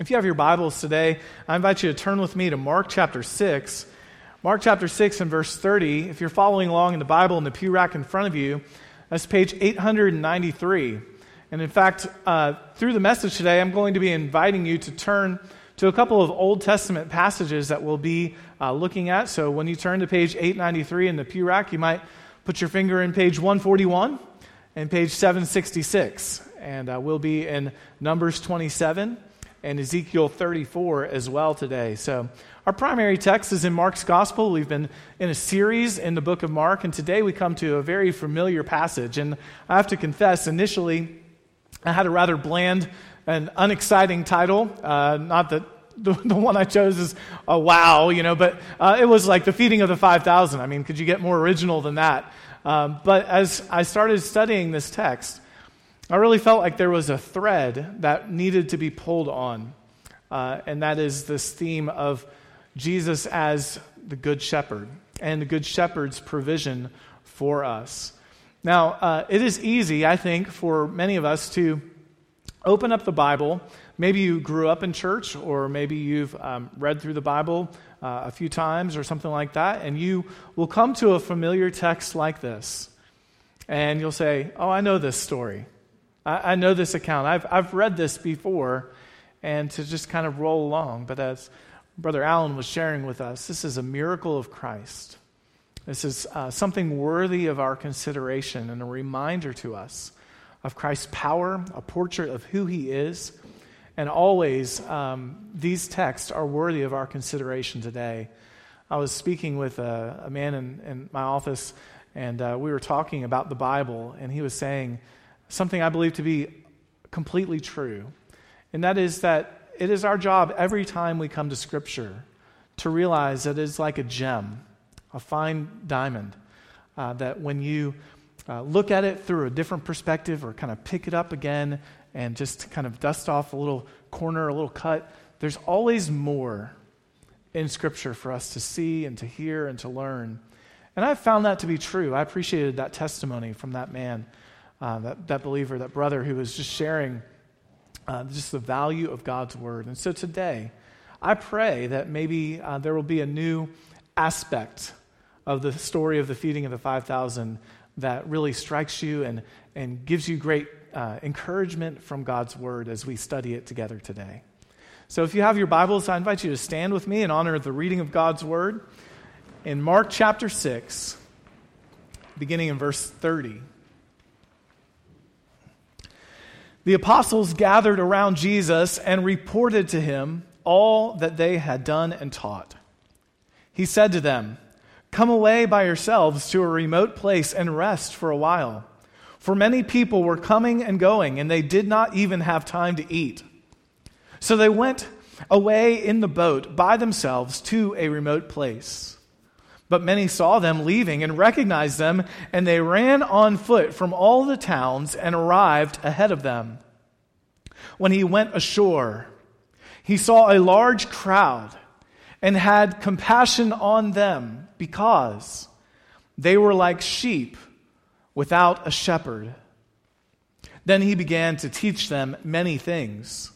If you have your Bibles today, I invite you to turn with me to Mark chapter 6. Mark chapter 6 and verse 30. If you're following along in the Bible in the pew rack in front of you, that's page 893. And in fact, uh, through the message today, I'm going to be inviting you to turn to a couple of Old Testament passages that we'll be uh, looking at. So when you turn to page 893 in the pew rack, you might put your finger in page 141 and page 766. And uh, we'll be in Numbers 27 and Ezekiel 34 as well today. So, our primary text is in Mark's Gospel. We've been in a series in the book of Mark, and today we come to a very familiar passage. And I have to confess, initially, I had a rather bland and unexciting title. Uh, not that the, the, one I chose is a wow, you know, but uh, it was like the feeding of the 5,000. I mean, could you get more original than that? Um, but as I started studying this text, I really felt like there was a thread that needed to be pulled on, uh, and that is this theme of Jesus as the Good Shepherd and the Good Shepherd's provision for us. Now, uh, it is easy, I think, for many of us to open up the Bible. Maybe you grew up in church, or maybe you've um, read through the Bible uh, a few times or something like that, and you will come to a familiar text like this. And you'll say, Oh, I know this story. I, I know this account. I've, I've read this before, and to just kind of roll along. But as Brother Allen was sharing with us, this is a miracle of Christ. This is uh, something worthy of our consideration and a reminder to us of Christ's power, a portrait of who he is. And always, um, these texts are worthy of our consideration today. I was speaking with a, a man in, in, my office, and uh, we were talking about the Bible, and he was saying, something I believe to be completely true, and that is that it is our job every time we come to Scripture to realize that it is like a gem, a fine diamond, uh, that when you uh, look at it through a different perspective or kind of pick it up again and just kind of dust off a little corner, a little cut, there's always more in Scripture for us to see and to hear and to learn. And I've found that to be true. I appreciated that testimony from that man uh, that, that believer, that brother who was just sharing uh, just the value of God's word. And so today, I pray that maybe uh, there will be a new aspect of the story of the feeding of the 5,000 that really strikes you and, and gives you great uh, encouragement from God's word as we study it together today. So if you have your Bibles, I invite you to stand with me in honor of the reading of God's word in Mark chapter 6, beginning in verse 30. The apostles gathered around Jesus and reported to him all that they had done and taught. He said to them, Come away by yourselves to a remote place and rest for a while. For many people were coming and going, and they did not even have time to eat. So they went away in the boat by themselves to a remote place. But many saw them leaving and recognized them, and they ran on foot from all the towns and arrived ahead of them. When he went ashore, he saw a large crowd and had compassion on them because they were like sheep without a shepherd. Then he began to teach them many things.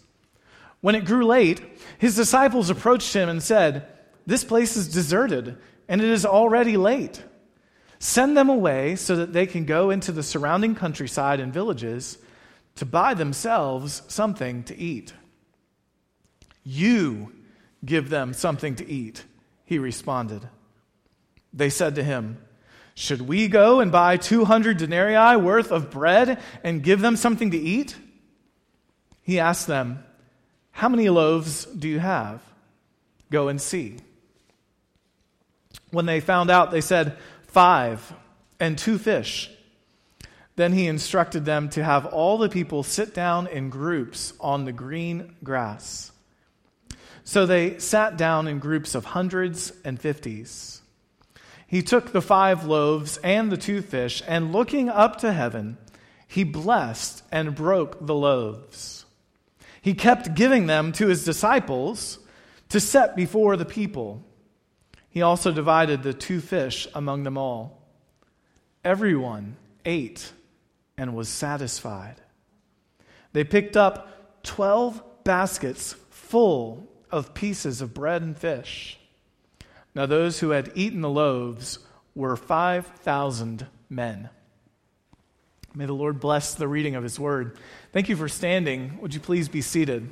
When it grew late, his disciples approached him and said, This place is deserted and it is already late. Send them away so that they can go into the surrounding countryside and villages to buy themselves something to eat. You give them something to eat, he responded. They said to him, Should we go and buy 200 denarii worth of bread and give them something to eat? He asked them, How many loaves do you have? Go and see. When they found out, they said, Five and two fish. Then he instructed them to have all the people sit down in groups on the green grass. So they sat down in groups of hundreds and fifties. He took the five loaves and the two fish, and looking up to heaven, he blessed and broke the loaves. He kept giving them to his disciples to set before the people. He also divided the two fish among them all. Everyone ate and was satisfied. They picked up 12 baskets full of pieces of bread and fish. Now, those who had eaten the loaves were 5,000 men. May the Lord bless the reading of his word. Thank you for standing. Would you please be seated?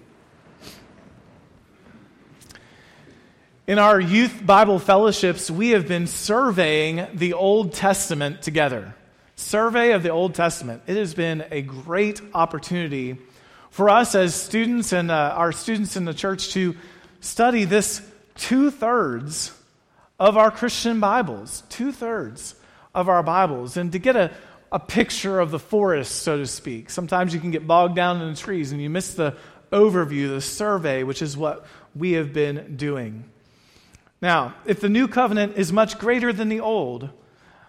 In our youth Bible fellowships, we have been surveying the Old Testament together. Survey of the Old Testament. It has been a great opportunity for us as students and uh, our students in the church to study this two thirds of our Christian Bibles, two thirds of our Bibles, and to get a, a picture of the forest, so to speak. Sometimes you can get bogged down in the trees and you miss the overview, the survey, which is what we have been doing. Now, if the new covenant is much greater than the old,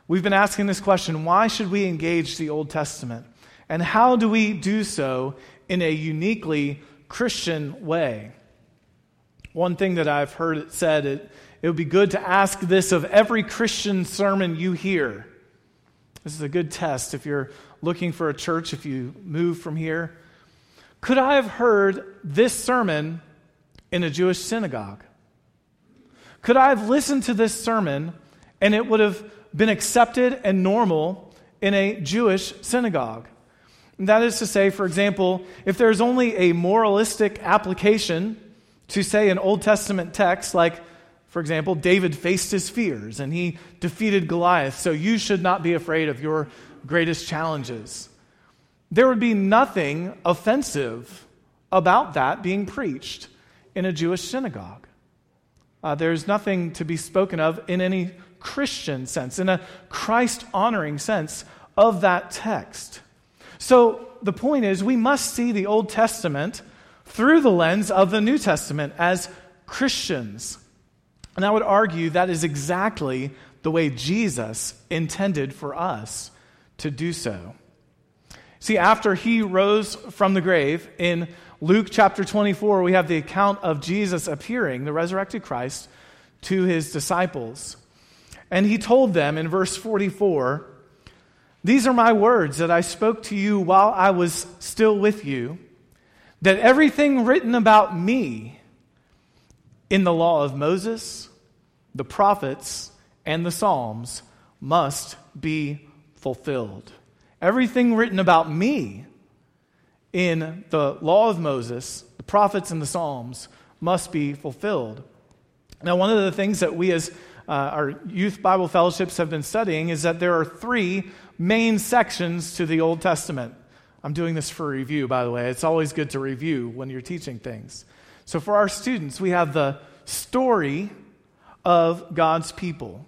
we've been asking this question why should we engage the Old Testament? And how do we do so in a uniquely Christian way? One thing that I've heard it said, it, it would be good to ask this of every Christian sermon you hear. This is a good test if you're looking for a church, if you move from here. Could I have heard this sermon in a Jewish synagogue? Could I have listened to this sermon and it would have been accepted and normal in a Jewish synagogue? And that is to say, for example, if there's only a moralistic application to, say, an Old Testament text like for example, David faced his fears and he defeated Goliath, so you should not be afraid of your greatest challenges. There would be nothing offensive about that being preached in a Jewish synagogue. Uh, there's nothing to be spoken of in any Christian sense, in a Christ honoring sense of that text. So the point is, we must see the Old Testament through the lens of the New Testament as Christians. And I would argue that is exactly the way Jesus intended for us to do so. See, after he rose from the grave, in Luke chapter 24, we have the account of Jesus appearing, the resurrected Christ, to his disciples. And he told them in verse 44 These are my words that I spoke to you while I was still with you, that everything written about me in the law of Moses, the prophets, and the Psalms must be fulfilled. Everything written about me in the law of Moses, the prophets, and the Psalms must be fulfilled. Now, one of the things that we as uh, our youth Bible fellowships have been studying is that there are three main sections to the Old Testament. I'm doing this for review, by the way. It's always good to review when you're teaching things. So, for our students, we have the story of God's people.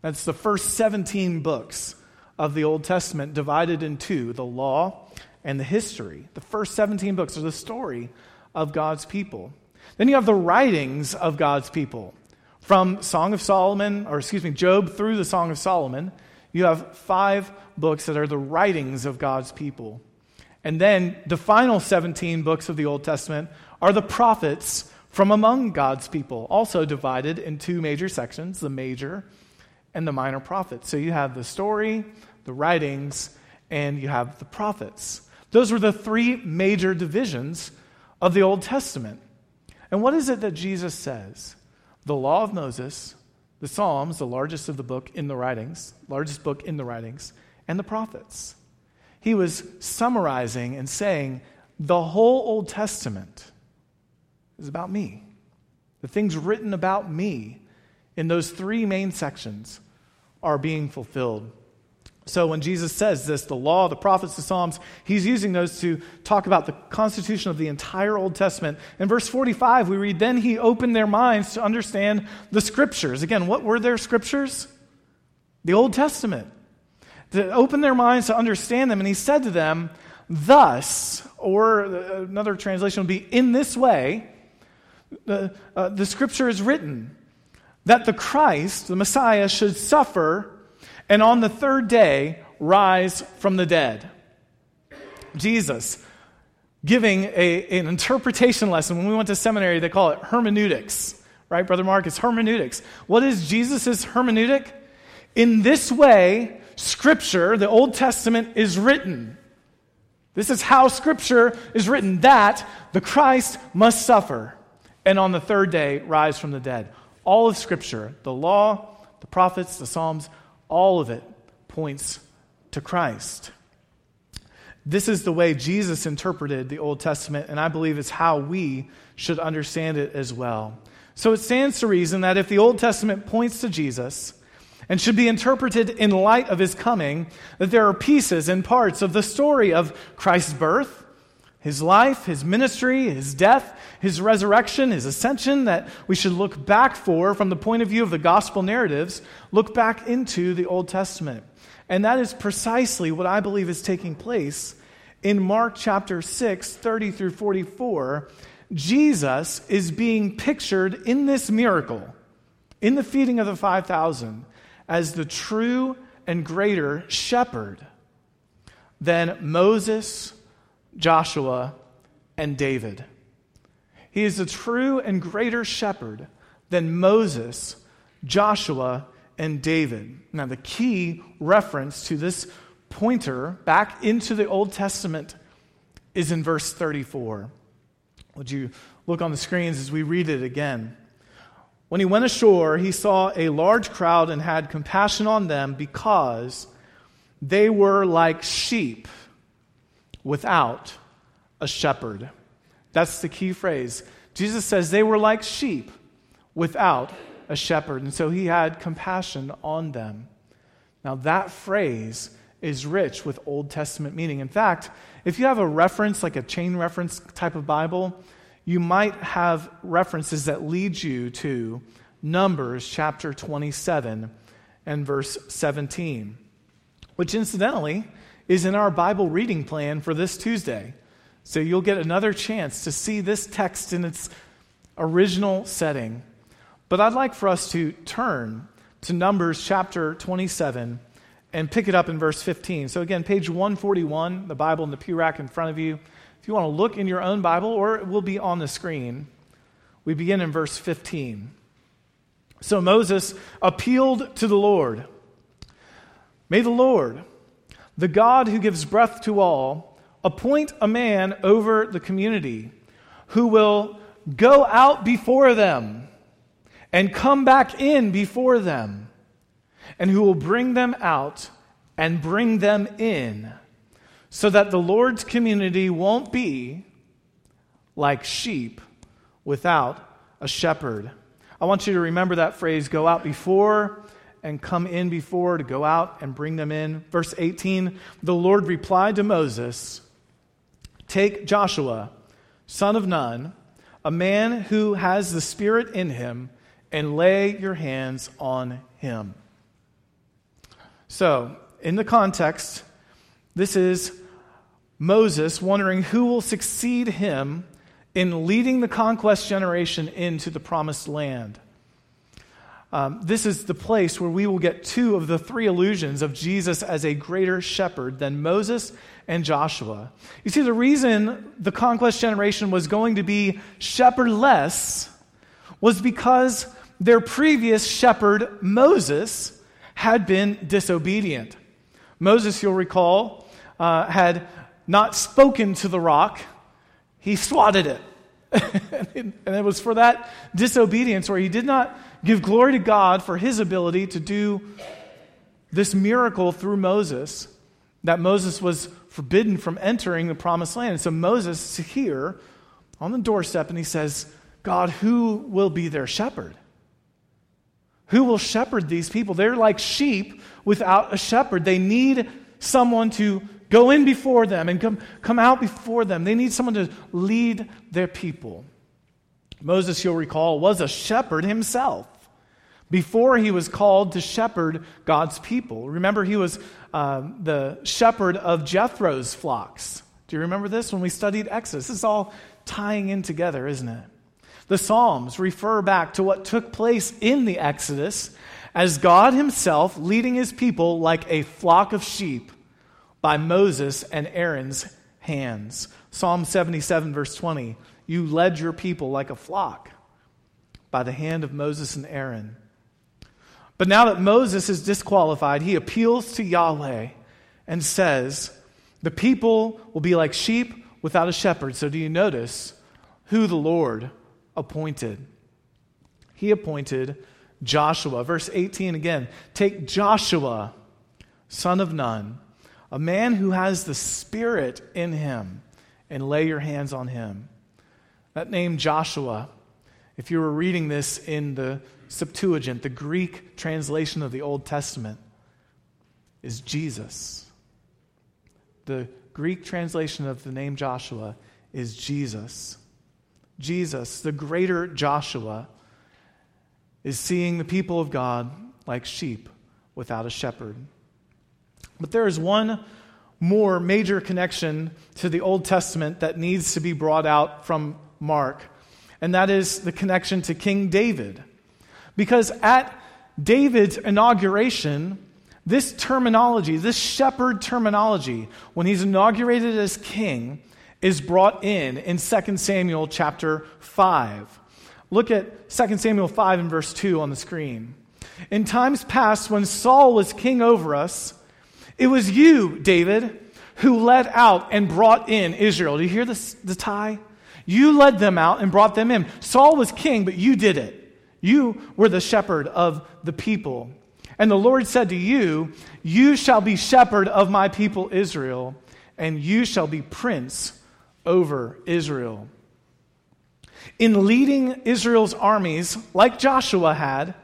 That's the first 17 books of the Old Testament divided in two the law and the history. The first 17 books are the story of God's people. Then you have the writings of God's people. From Song of Solomon, or excuse me, Job through the Song of Solomon, you have five books that are the writings of God's people. And then the final 17 books of the Old Testament are the prophets from among God's people, also divided in two major sections the major and the minor prophets. So you have the story, the writings, and you have the prophets. Those were the three major divisions of the Old Testament. And what is it that Jesus says? The law of Moses, the Psalms, the largest of the book in the writings, largest book in the writings, and the prophets. He was summarizing and saying the whole Old Testament is about me. The things written about me in those three main sections are being fulfilled. So when Jesus says this, the law, the prophets, the Psalms, he's using those to talk about the constitution of the entire Old Testament. In verse 45, we read, Then he opened their minds to understand the scriptures. Again, what were their scriptures? The Old Testament. To open their minds to understand them. And he said to them, Thus, or another translation would be, in this way, the, uh, the scripture is written that the Christ, the Messiah, should suffer and on the third day rise from the dead. Jesus giving a, an interpretation lesson. When we went to seminary, they call it hermeneutics, right, Brother Mark? It's hermeneutics. What is Jesus' hermeneutic? In this way, Scripture, the Old Testament, is written. This is how Scripture is written that the Christ must suffer and on the third day rise from the dead. All of Scripture, the law, the prophets, the Psalms, all of it points to Christ. This is the way Jesus interpreted the Old Testament, and I believe it's how we should understand it as well. So it stands to reason that if the Old Testament points to Jesus and should be interpreted in light of his coming, that there are pieces and parts of the story of Christ's birth, his life, his ministry, his death, his resurrection, his ascension that we should look back for from the point of view of the gospel narratives, look back into the Old Testament. And that is precisely what I believe is taking place in Mark chapter 6, 30 through 44. Jesus is being pictured in this miracle, in the feeding of the 5,000, as the true and greater shepherd than Moses, Joshua, and David. He is a true and greater shepherd than Moses, Joshua, and David. Now, the key reference to this pointer back into the Old Testament is in verse 34. Would you look on the screens as we read it again? When he went ashore, he saw a large crowd and had compassion on them because they were like sheep without a shepherd. That's the key phrase. Jesus says they were like sheep without a shepherd. And so he had compassion on them. Now, that phrase is rich with Old Testament meaning. In fact, if you have a reference, like a chain reference type of Bible, you might have references that lead you to Numbers chapter 27 and verse 17, which incidentally is in our Bible reading plan for this Tuesday. So you'll get another chance to see this text in its original setting. But I'd like for us to turn to Numbers chapter 27 and pick it up in verse 15. So, again, page 141, the Bible in the pew rack in front of you. If you want to look in your own Bible, or it will be on the screen, we begin in verse 15. So Moses appealed to the Lord May the Lord, the God who gives breath to all, appoint a man over the community who will go out before them and come back in before them, and who will bring them out and bring them in, so that the Lord's community won't be like sheep without a shepherd. I want you to remember that phrase go out before and come in before, to go out and bring them in. Verse 18 The Lord replied to Moses Take Joshua, son of Nun, a man who has the Spirit in him and lay your hands on him. So, in the context, this is Moses wondering who will succeed him in leading the conquest generation into the promised land. Um, this is the place where we will get two of the three allusions of Jesus as a greater shepherd than Moses and Joshua. You see, the reason the conquest generation was going to be shepherdless was because their previous shepherd, Moses, had been disobedient. Moses, you'll recall, uh, had not spoken to the rock, he swatted it. and it was for that disobedience where he did not give glory to God for his ability to do this miracle through Moses, that Moses was forbidden from entering the promised land. And so Moses is here on the doorstep and he says, God, who will be their shepherd? Who will shepherd these people? They're like sheep without a shepherd. They need someone to go in before them and come, come out before them. They need someone to lead their people. Moses, you'll recall, was a shepherd himself before he was called to shepherd God's people. Remember, he was uh, the shepherd of Jethro's flocks. Do you remember this when we studied Exodus? This is all tying in together, isn't it? The Psalms refer back to what took place in the Exodus as God Himself leading His people like a flock of sheep by Moses and Aaron's hands. Psalm 77, verse 20 You led your people like a flock by the hand of Moses and Aaron. But now that Moses is disqualified, he appeals to Yahweh and says, The people will be like sheep without a shepherd. So, do you notice who the Lord appointed. He appointed Joshua. Verse 18 again take Joshua, son of Nun, a man who has the Spirit in him, and lay your hands on him. That name, Joshua, if you were reading this in the Septuagint, the Greek translation of the Old Testament, is Jesus. The Greek translation of the name Joshua is Jesus. Jesus, the greater Joshua, is seeing the people of God like sheep without a shepherd. But there is one more major connection to the Old Testament that needs to be brought out from Mark, and that is the connection to King David. Because at David's inauguration, this terminology, this shepherd terminology, when he's inaugurated as king, is brought in in 2 Samuel chapter 5. Look at 2 Samuel 5 and verse 2 on the screen. In times past, when Saul was king over us, it was you, David, who led out and brought in Israel. Do you hear this, the tie? You led them out and brought them in. Saul was king, but you did it. You were the shepherd of the people. And the Lord said to you, You shall be shepherd of my people Israel, and you shall be prince over Israel. In leading Israel's armies, like Joshua had,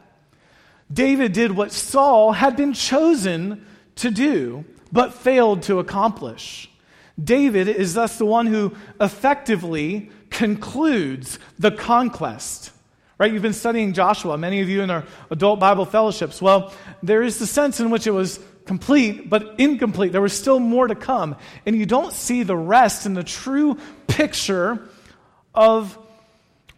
David did what Saul had been chosen to do, but failed to accomplish. David is thus the one who effectively concludes the conquest. Right? You've been studying Joshua, many of you in our adult Bible fellowships. Well, there is the sense in which it was complete, but incomplete. There was still more to come. And you don't see the rest and the true picture of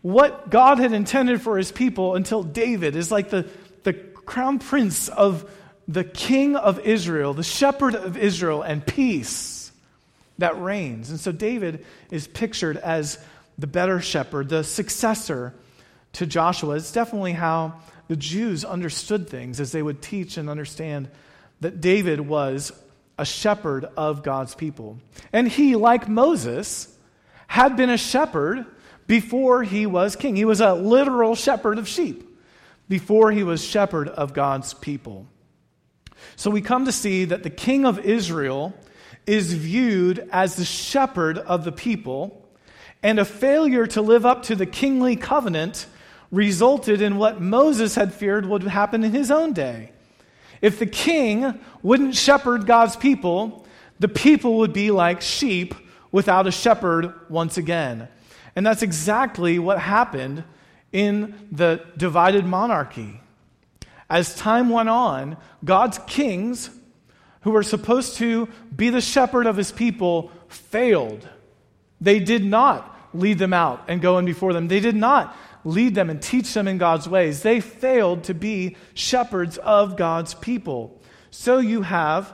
what God had intended for his people until David is like the, the crown prince of the king of Israel, the shepherd of Israel, and peace that reigns. And so David is pictured as the better shepherd, the successor to Joshua. It's definitely how the Jews understood things as they would teach and understand that David was a shepherd of God's people. And he, like Moses, had been a shepherd before he was king. He was a literal shepherd of sheep before he was shepherd of God's people. So we come to see that the king of Israel is viewed as the shepherd of the people, and a failure to live up to the kingly covenant resulted in what Moses had feared would happen in his own day. If the king wouldn't shepherd God's people, the people would be like sheep without a shepherd once again. And that's exactly what happened in the divided monarchy. As time went on, God's kings, who were supposed to be the shepherd of his people, failed. They did not lead them out and go in before them. They did not lead them and teach them in God's ways. They failed to be shepherds of God's people. So you have,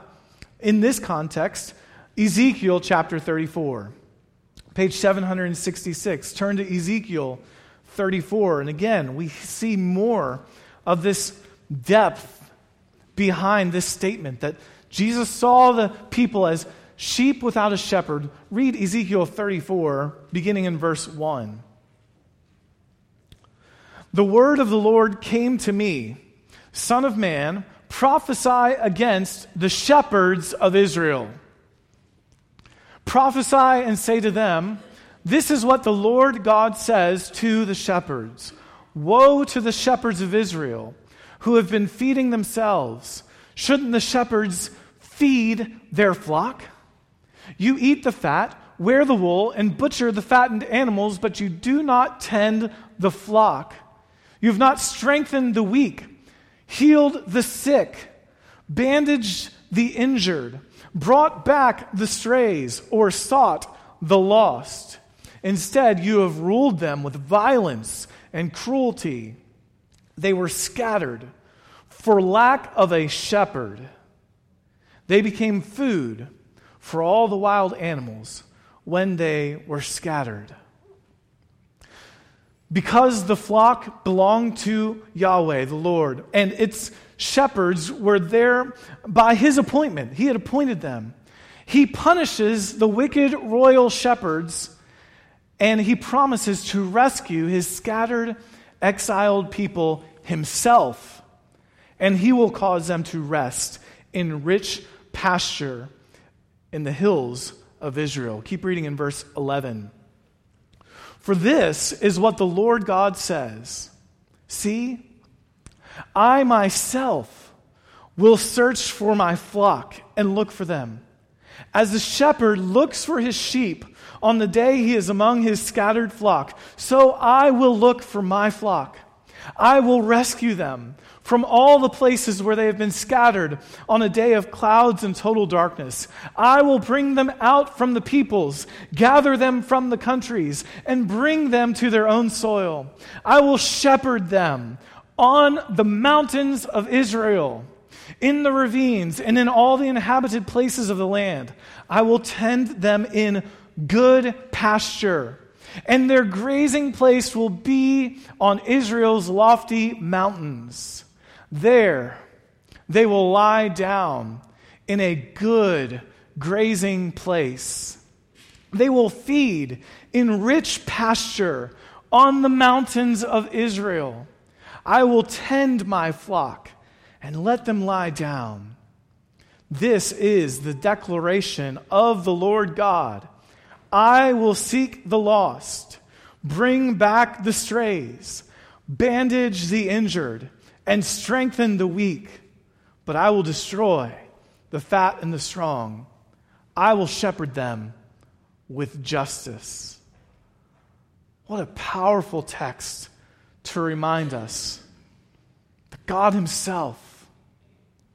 in this context, Ezekiel chapter 34. Page 766. Turn to Ezekiel 34. And again, we see more of this depth behind this statement that Jesus saw the people as sheep without a shepherd. Read Ezekiel 34, beginning in verse 1. The word of the Lord came to me, Son of man, prophesy against the shepherds of Israel Prophesy and say to them, This is what the Lord God says to the shepherds Woe to the shepherds of Israel who have been feeding themselves. Shouldn't the shepherds feed their flock? You eat the fat, wear the wool, and butcher the fattened animals, but you do not tend the flock. You have not strengthened the weak, healed the sick, bandaged the injured brought back the strays, or sought the lost. Instead, you have ruled them with violence and cruelty. They were scattered for lack of a shepherd. They became food for all the wild animals when they were scattered. Because the flock belonged to Yahweh, the Lord, and its shepherds were there by his appointment. He had appointed them. He punishes the wicked royal shepherds And he promises to rescue his scattered, exiled people himself. And he will cause them to rest in rich pasture in the hills of Israel. Keep reading in verse 11. For this is what the Lord God says See, I myself will search for my flock and look for them. As the shepherd looks for his sheep on the day he is among his scattered flock, so I will look for my flock. I will rescue them from all the places where they have been scattered on a day of clouds and total darkness. I will bring them out from the peoples, gather them from the countries, and bring them to their own soil. I will shepherd them on the mountains of Israel, in the ravines, and in all the inhabited places of the land. I will tend them in good pasture and their grazing place will be on Israel's lofty mountains. There they will lie down in a good grazing place. They will feed in rich pasture on the mountains of Israel. I will tend my flock and let them lie down. This is the declaration of the Lord God I will seek the lost, bring back the strays, bandage the injured, and strengthen the weak. But I will destroy the fat and the strong. I will shepherd them with justice. What a powerful text to remind us that God Himself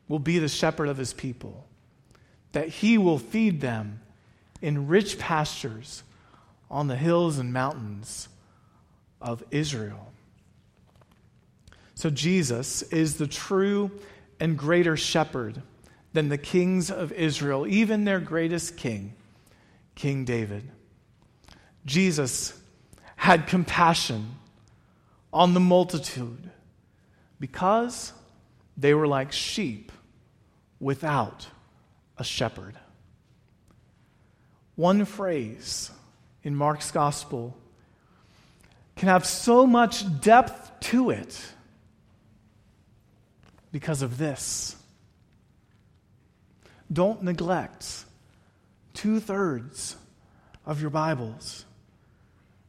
will be the shepherd of His people, that He will feed them in rich pastures on the hills and mountains of Israel. So, Jesus is the true and greater shepherd than the kings of Israel, even their greatest king, King David. Jesus had compassion on the multitude because they were like sheep without a shepherd one phrase in Mark's gospel can have so much depth to it because of this. Don't neglect two thirds of your Bibles.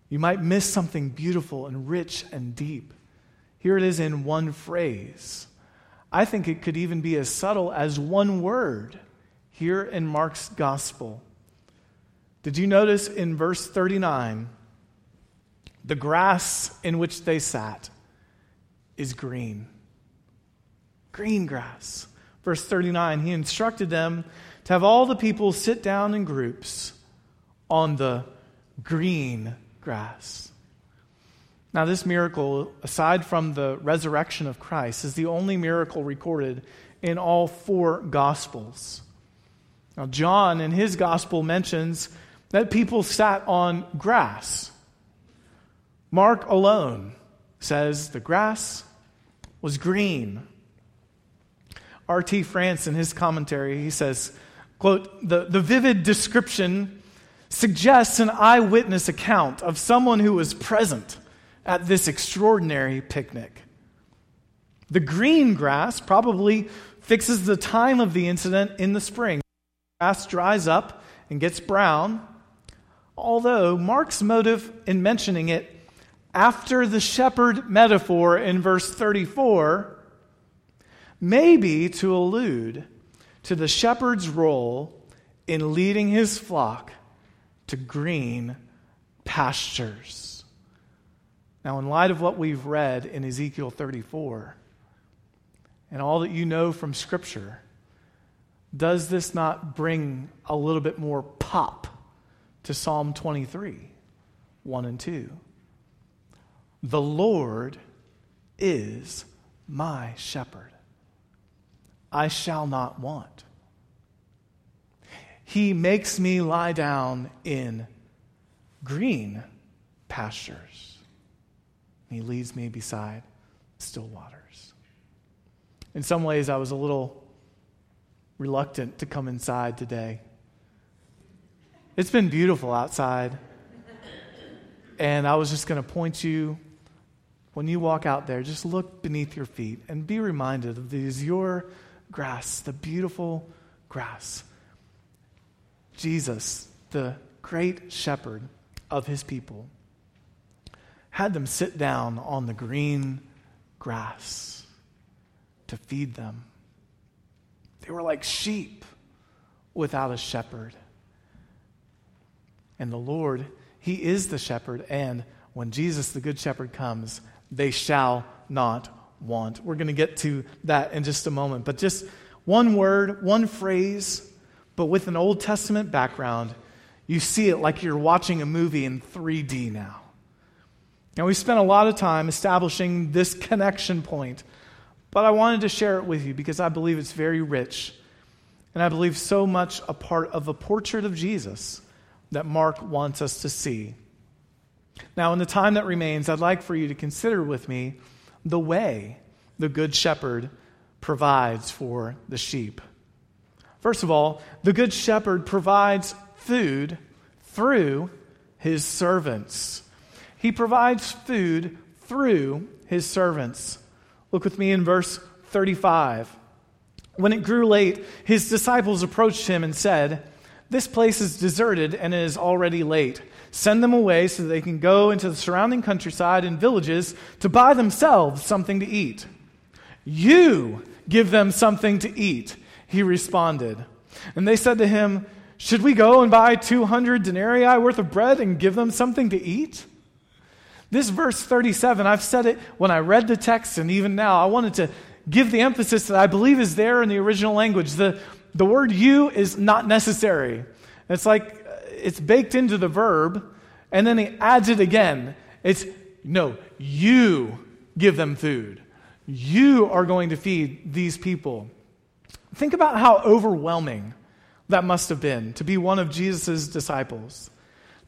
You might miss something beautiful and rich and deep. Here it is in one phrase. I think it could even be as subtle as one word here in Mark's gospel. Did you notice in verse 39 the grass in which they sat is green? Green grass. Verse 39 He instructed them to have all the people sit down in groups on the green grass. Now, this miracle, aside from the resurrection of Christ, is the only miracle recorded in all four Gospels. Now, John in his Gospel mentions that people sat on grass. Mark alone says the grass was green. R.T. France, in his commentary, he says, quote, the, the vivid description suggests an eyewitness account of someone who was present at this extraordinary picnic. The green grass probably fixes the time of the incident in the spring. Grass dries up and gets brown, Although Mark's motive in mentioning it after the shepherd metaphor in verse 34 may be to allude to the shepherd's role in leading his flock to green pastures. Now, in light of what we've read in Ezekiel 34 and all that you know from Scripture, does this not bring a little bit more pop to Psalm 23 1 and 2. The Lord is my shepherd. I shall not want. He makes me lie down in green pastures. He leads me beside still waters. In some ways, I was a little reluctant to come inside today it's been beautiful outside. And I was just going to point you, when you walk out there, just look beneath your feet and be reminded of these your grass, the beautiful grass. Jesus, the great shepherd of his people, had them sit down on the green grass to feed them. They were like sheep without a shepherd. And the Lord, He is the shepherd, and when Jesus, the good shepherd, comes, they shall not want. We're going to get to that in just a moment. But just one word, one phrase, but with an Old Testament background, you see it like you're watching a movie in 3D now. Now, we spent a lot of time establishing this connection point, but I wanted to share it with you because I believe it's very rich. And I believe so much a part of a portrait of Jesus that Mark wants us to see. Now, in the time that remains, I'd like for you to consider with me the way the Good Shepherd provides for the sheep. First of all, the Good Shepherd provides food through his servants. He provides food through his servants. Look with me in verse 35. When it grew late, his disciples approached him and said, This place is deserted and it is already late. Send them away so they can go into the surrounding countryside and villages to buy themselves something to eat. You give them something to eat, he responded. And they said to him, Should we go and buy 200 denarii worth of bread and give them something to eat? This verse 37, I've said it when I read the text, and even now, I wanted to give the emphasis that I believe is there in the original language. The, the word you is not necessary. It's like uh, it's baked into the verb, and then he adds it again. It's no, you give them food. You are going to feed these people. Think about how overwhelming that must have been to be one of Jesus' disciples.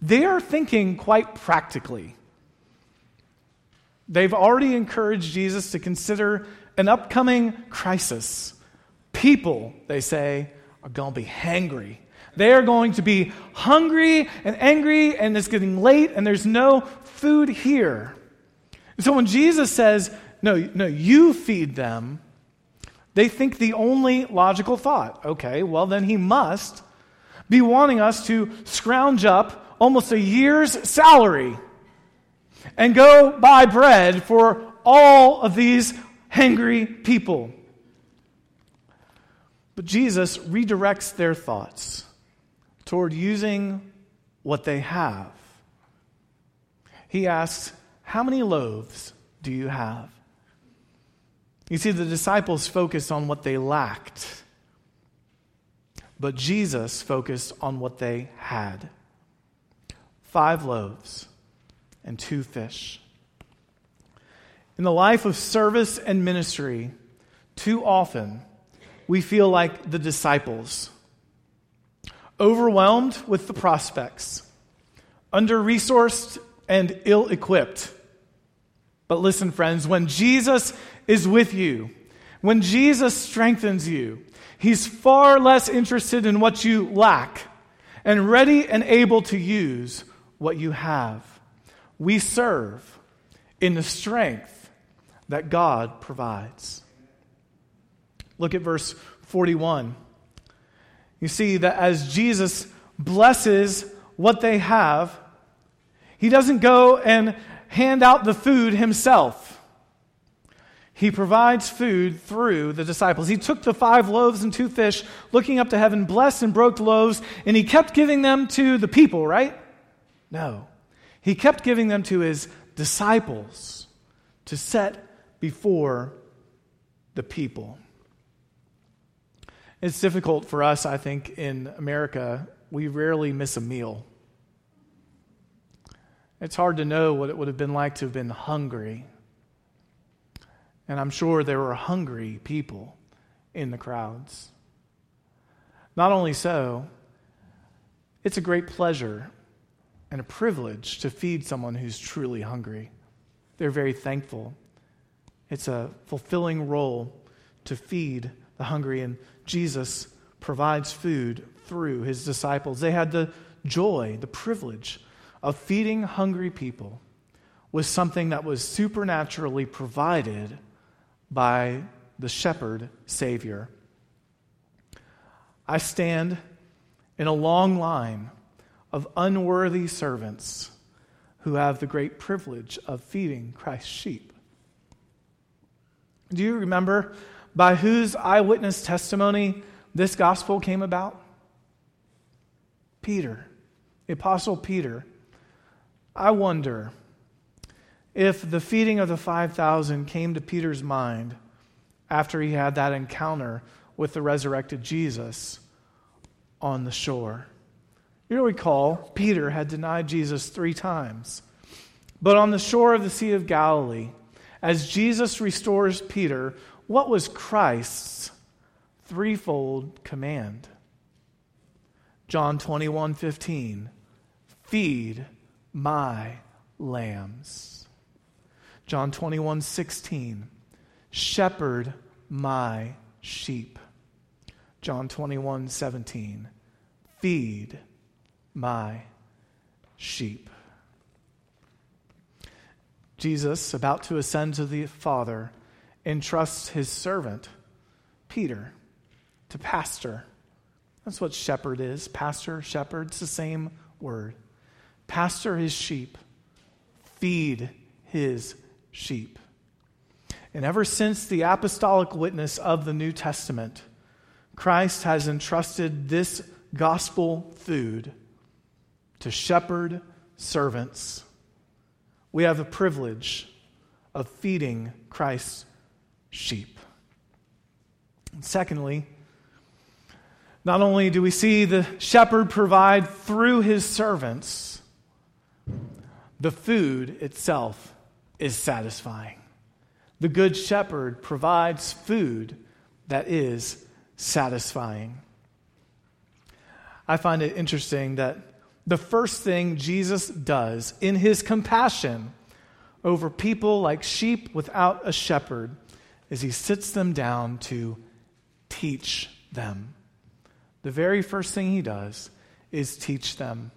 They are thinking quite practically. They've already encouraged Jesus to consider an upcoming crisis. People, they say, are going to be hangry. They are going to be hungry and angry, and it's getting late, and there's no food here. So when Jesus says, No, no, you feed them, they think the only logical thought, okay, well, then he must be wanting us to scrounge up almost a year's salary and go buy bread for all of these hangry people. But Jesus redirects their thoughts toward using what they have. He asks, How many loaves do you have? You see, the disciples focused on what they lacked, but Jesus focused on what they had five loaves and two fish. In the life of service and ministry, too often we feel like the disciples, overwhelmed with the prospects, under resourced and ill equipped. But listen, friends, when Jesus is with you, when Jesus strengthens you, he's far less interested in what you lack and ready and able to use what you have. We serve in the strength that God provides. Look at verse 41. You see that as Jesus blesses what they have, he doesn't go and hand out the food himself. He provides food through the disciples. He took the five loaves and two fish, looking up to heaven, blessed and broke the loaves, and he kept giving them to the people, right? No. He kept giving them to his disciples to set before the people. It's difficult for us, I think, in America. We rarely miss a meal. It's hard to know what it would have been like to have been hungry. And I'm sure there were hungry people in the crowds. Not only so, it's a great pleasure and a privilege to feed someone who's truly hungry. They're very thankful. It's a fulfilling role to feed the hungry, and Jesus provides food through his disciples. They had the joy, the privilege of feeding hungry people was something that was supernaturally provided by the shepherd Savior. I stand in a long line of unworthy servants who have the great privilege of feeding Christ's sheep. Do you remember by whose eyewitness testimony this gospel came about? Peter, Apostle Peter. I wonder if the feeding of the 5,000 came to Peter's mind after he had that encounter with the resurrected Jesus on the shore. You recall, Peter had denied Jesus three times. But on the shore of the Sea of Galilee, as Jesus restores Peter, what was Christ's threefold command? John 21 15. Feed my lambs. John 21 16. Shepherd my sheep. John 21 17. Feed my sheep. Jesus, about to ascend to the Father, entrusts his servant, Peter, to pastor. That's what shepherd is. Pastor, shepherd, it's the same word. Pastor his sheep, feed his sheep. And ever since the apostolic witness of the New Testament, Christ has entrusted this gospel food to shepherd servants, we have the privilege of feeding Christ's sheep. And secondly, not only do we see the shepherd provide through his servants, the food itself is satisfying. The good shepherd provides food that is satisfying. I find it interesting that the first thing Jesus does in his compassion over people like sheep without a shepherd is he sits them down to teach them. The very first thing he does is teach them.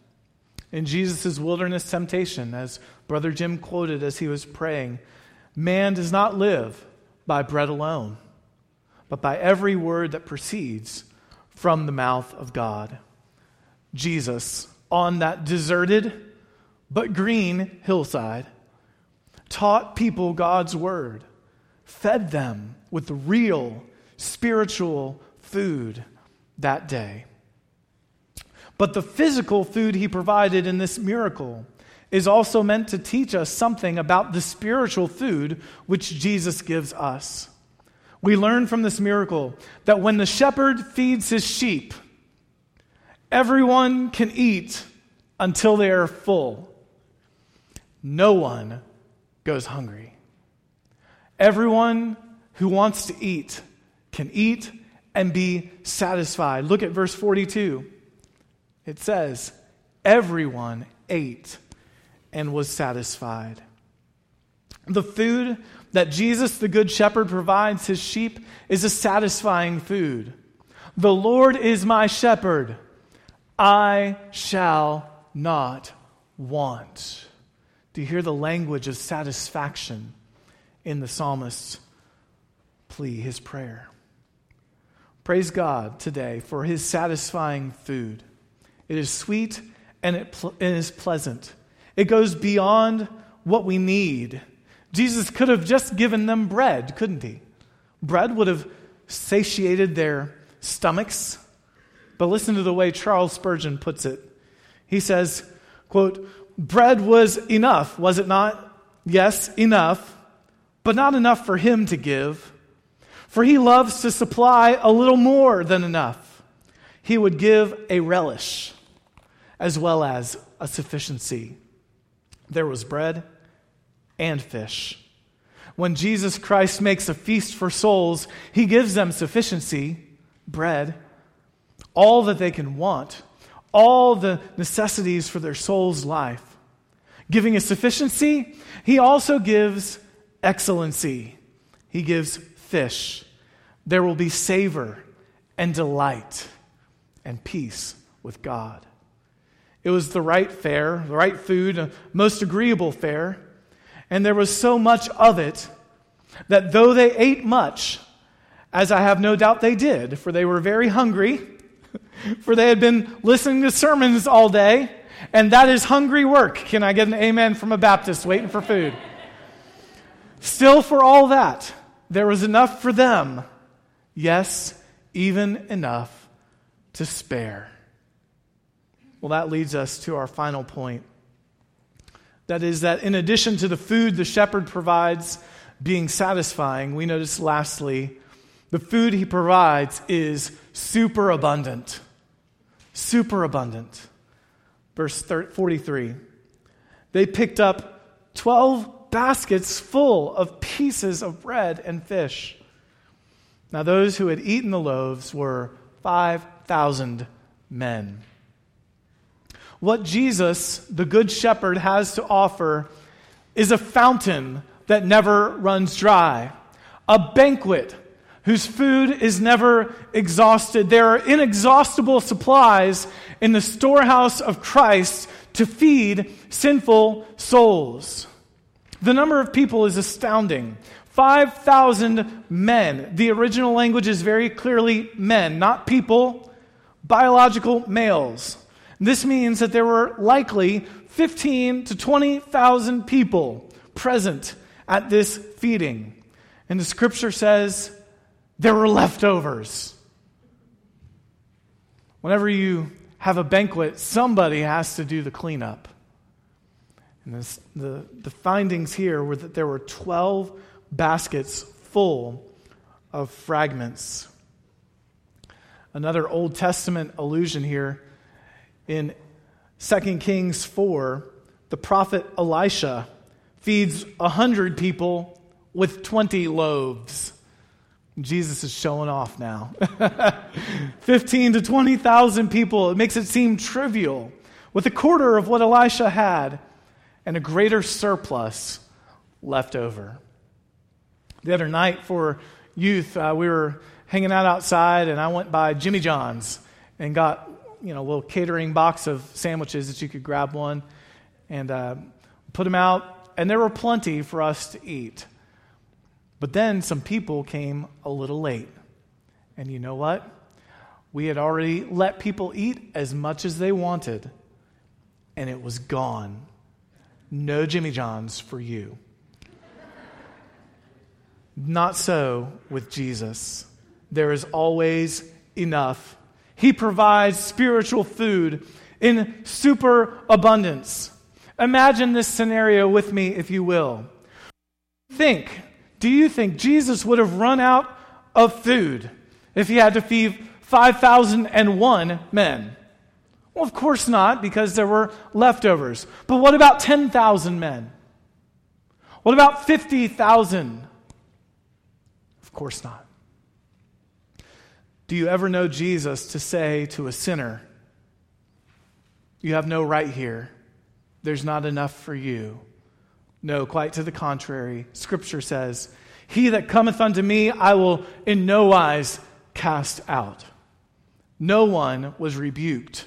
In Jesus' wilderness temptation, as Brother Jim quoted as he was praying, man does not live by bread alone, but by every word that proceeds from the mouth of God. Jesus on that deserted but green hillside, taught people God's word, fed them with real spiritual food that day. But the physical food he provided in this miracle is also meant to teach us something about the spiritual food which Jesus gives us. We learn from this miracle that when the shepherd feeds his sheep, Everyone can eat until they are full. No one goes hungry. Everyone who wants to eat can eat and be satisfied. Look at verse 42. It says, Everyone ate and was satisfied. The food that Jesus, the Good Shepherd, provides his sheep is a satisfying food. The Lord is my shepherd. I shall not want. Do you hear the language of satisfaction in the psalmist's plea, his prayer? Praise God today for his satisfying food. It is sweet and it, pl- it is pleasant. It goes beyond what we need. Jesus could have just given them bread, couldn't he? Bread would have satiated their stomachs but listen to the way Charles Spurgeon puts it. He says, quote, bread was enough, was it not? Yes, enough, but not enough for him to give. For he loves to supply a little more than enough. He would give a relish as well as a sufficiency. There was bread and fish. When Jesus Christ makes a feast for souls, he gives them sufficiency, bread, all that they can want, all the necessities for their soul's life. Giving a sufficiency, he also gives excellency. He gives fish. There will be savor and delight and peace with God. It was the right fare, the right food, most agreeable fare. And there was so much of it that though they ate much, as I have no doubt they did, for they were very hungry, for they had been listening to sermons all day, and that is hungry work. Can I get an amen from a Baptist waiting for food? Still, for all that, there was enough for them. Yes, even enough to spare. Well, that leads us to our final point. That is, that in addition to the food the shepherd provides being satisfying, we notice lastly, the food he provides is super abundant. Super abundant. Verse 43 They picked up 12 baskets full of pieces of bread and fish. Now, those who had eaten the loaves were 5,000 men. What Jesus, the Good Shepherd, has to offer is a fountain that never runs dry, a banquet whose food is never exhausted. There are inexhaustible supplies in the storehouse of Christ to feed sinful souls. The number of people is astounding. 5,000 men. The original language is very clearly men, not people, biological males. This means that there were likely 15 to 20,000 people present at this feeding. And the scripture says there were leftovers. Whenever you have a banquet, somebody has to do the cleanup. And this, the, the findings here were that there were 12 baskets full of fragments. Another Old Testament allusion here in 2 Kings 4, the prophet Elisha feeds 100 people with 20 loaves. Jesus is showing off now. 15 to 20,000 people. It makes it seem trivial. With a quarter of what Elisha had and a greater surplus left over. The other night for youth, uh, we were hanging out outside, and I went by Jimmy John's and got you know, a little catering box of sandwiches that you could grab one and uh, put them out, and there were plenty for us to eat. But then some people came a little late. And you know what? We had already let people eat as much as they wanted, and it was gone. No Jimmy John's for you. Not so with Jesus. There is always enough he provides spiritual food in super abundance. Imagine this scenario with me, if you will. Think, do you think Jesus would have run out of food if he had to feed 5,001 men? Well, of course not, because there were leftovers. But what about 10,000 men? What about 50,000? Of course not. Do you ever know Jesus to say to a sinner, You have no right here? There's not enough for you. No, quite to the contrary. Scripture says, He that cometh unto me, I will in no wise cast out. No one was rebuked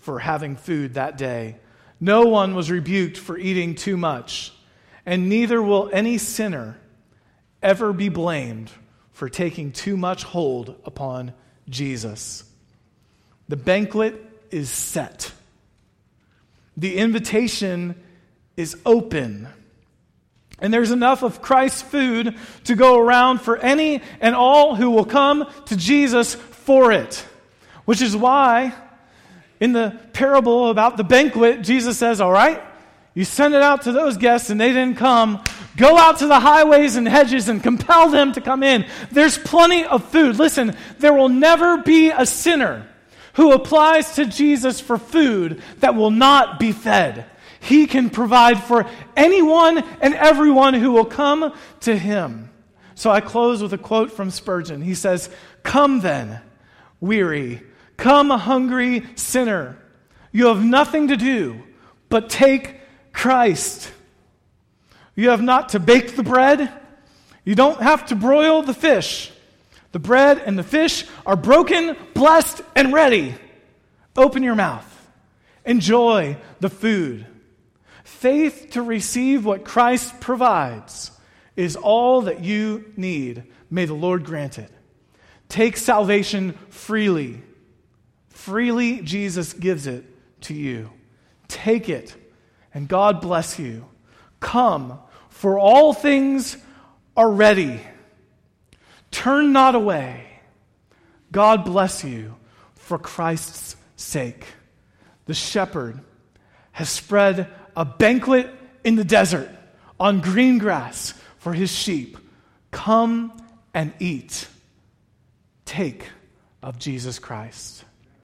for having food that day. No one was rebuked for eating too much. And neither will any sinner ever be blamed for taking too much hold upon Jesus. The banquet is set, the invitation is open. And there's enough of Christ's food to go around for any and all who will come to Jesus for it. Which is why, in the parable about the banquet, Jesus says, All right, you send it out to those guests and they didn't come. Go out to the highways and hedges and compel them to come in. There's plenty of food. Listen, there will never be a sinner who applies to Jesus for food that will not be fed. He can provide for anyone and everyone who will come to him. So I close with a quote from Spurgeon. He says, Come then, weary, come, hungry sinner. You have nothing to do but take Christ. You have not to bake the bread. You don't have to broil the fish. The bread and the fish are broken, blessed, and ready. Open your mouth Enjoy the food. Faith to receive what Christ provides is all that you need. May the Lord grant it. Take salvation freely. Freely, Jesus gives it to you. Take it, and God bless you. Come, for all things are ready. Turn not away. God bless you for Christ's sake. The shepherd has spread a banquet in the desert on green grass for his sheep. Come and eat. Take of Jesus Christ.